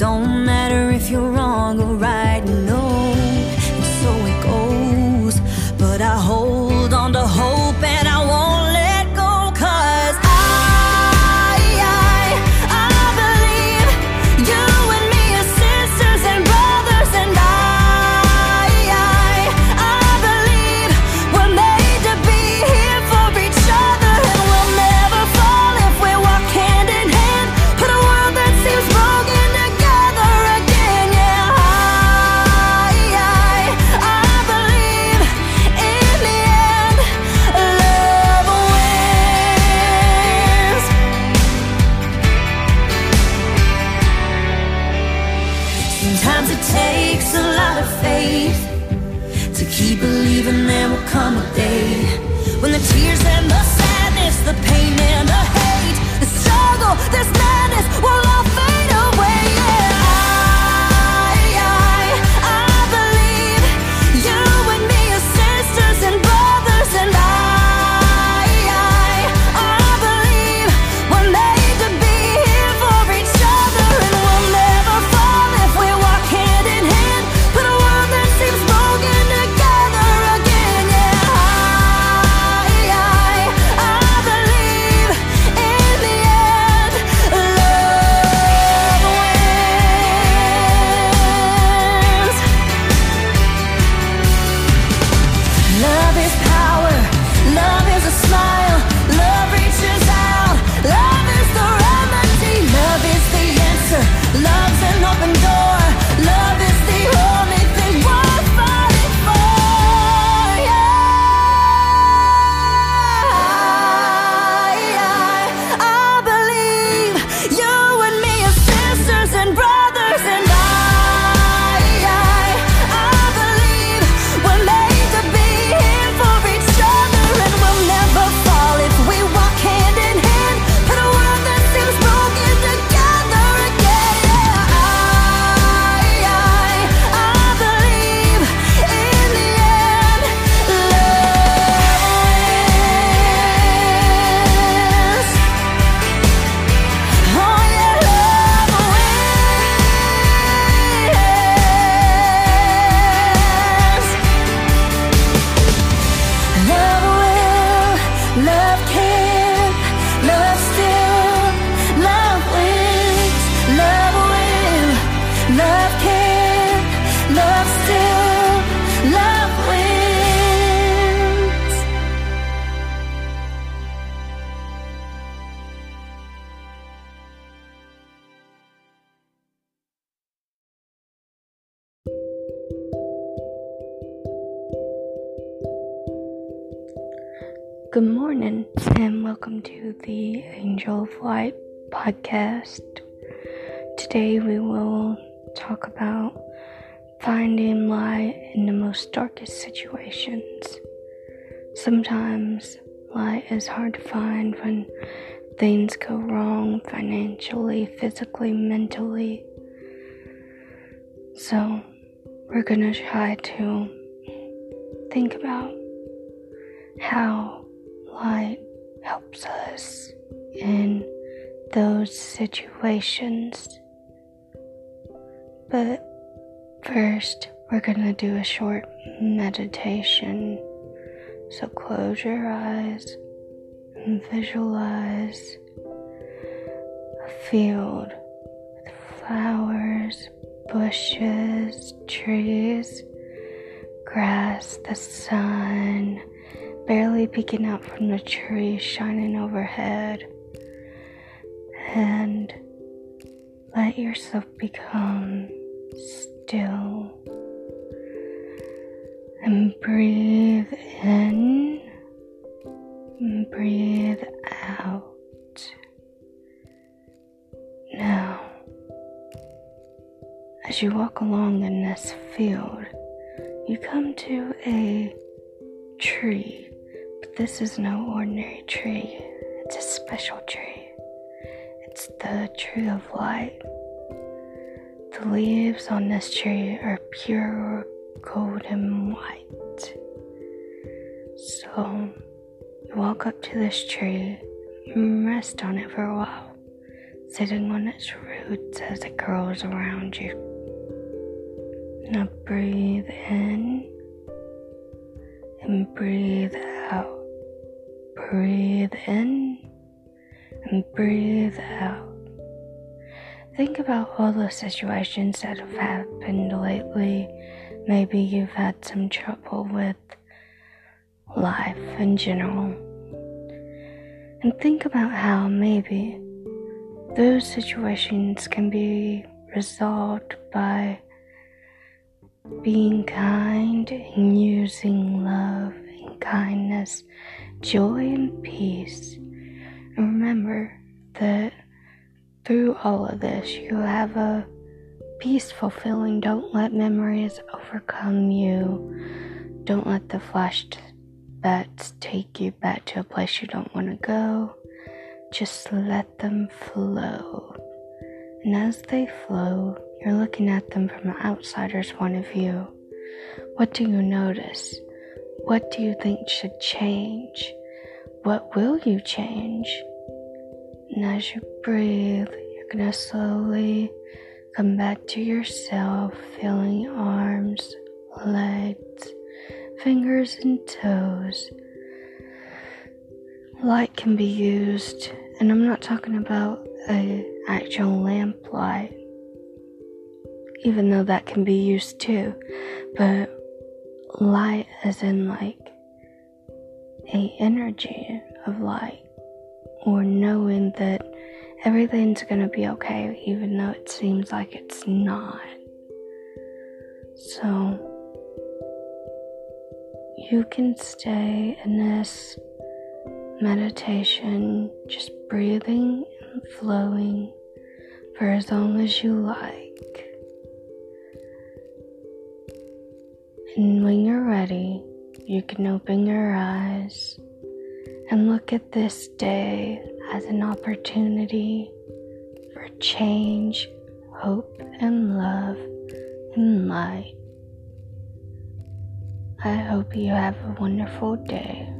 don't matter if you're wrong or right. No. Sometimes it takes a lot of faith to keep believing there will come a day when the tears and the sadness, the pain and the hate, the struggle, this madness will Good morning, and welcome to the Angel of Light podcast. Today, we will talk about finding light in the most darkest situations. Sometimes, light is hard to find when things go wrong financially, physically, mentally. So, we're gonna try to think about how light helps us in those situations. But first, we're gonna do a short meditation. So close your eyes and visualize a field with flowers, bushes, trees, grass, the sun barely peeking out from the trees shining overhead. And let yourself become still. And breathe in and breathe out. Now, as you walk along in this field, you come to a tree, this is no ordinary tree. It's a special tree. It's the tree of light. The leaves on this tree are pure golden white. So you walk up to this tree and rest on it for a while, sitting on its roots as it curls around you. Now breathe in and breathe out. Breathe in and breathe out. Think about all the situations that have happened lately. Maybe you've had some trouble with life in general. And think about how maybe those situations can be resolved by being kind and using love and kindness, joy and peace. And remember that through all of this, you have a peaceful feeling. Don't let memories overcome you. Don't let the flashbacks take you back to a place you don't want to go. Just let them flow. And as they flow, you're looking at them from an outsider's point of view. What do you notice? What do you think should change? What will you change? And as you breathe, you're to slowly come back to yourself, feeling arms, legs, fingers, and toes. Light can be used, and I'm not talking about a actual lamp light even though that can be used too. But light as in like a energy of light or knowing that everything's gonna be okay even though it seems like it's not. So you can stay in this meditation just breathing and flowing for as long as you like. And when you're ready, you can open your eyes and look at this day as an opportunity for change, hope, and love and light. I hope you have a wonderful day.